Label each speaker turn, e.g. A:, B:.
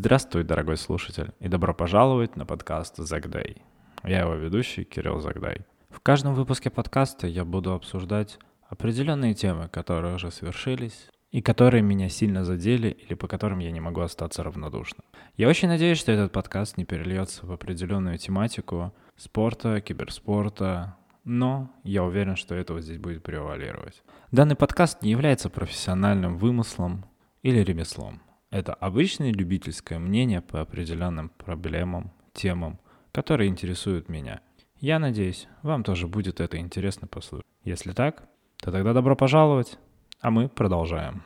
A: Здравствуй, дорогой слушатель, и добро пожаловать на подкаст «Загдай». Я его ведущий Кирилл Загдай. В каждом выпуске подкаста я буду обсуждать определенные темы, которые уже свершились, и которые меня сильно задели или по которым я не могу остаться равнодушным. Я очень надеюсь, что этот подкаст не перельется в определенную тематику спорта, киберспорта, но я уверен, что этого здесь будет превалировать. Данный подкаст не является профессиональным вымыслом или ремеслом. Это обычное любительское мнение по определенным проблемам, темам, которые интересуют меня. Я надеюсь, вам тоже будет это интересно послушать. Если так, то тогда добро пожаловать, а мы продолжаем.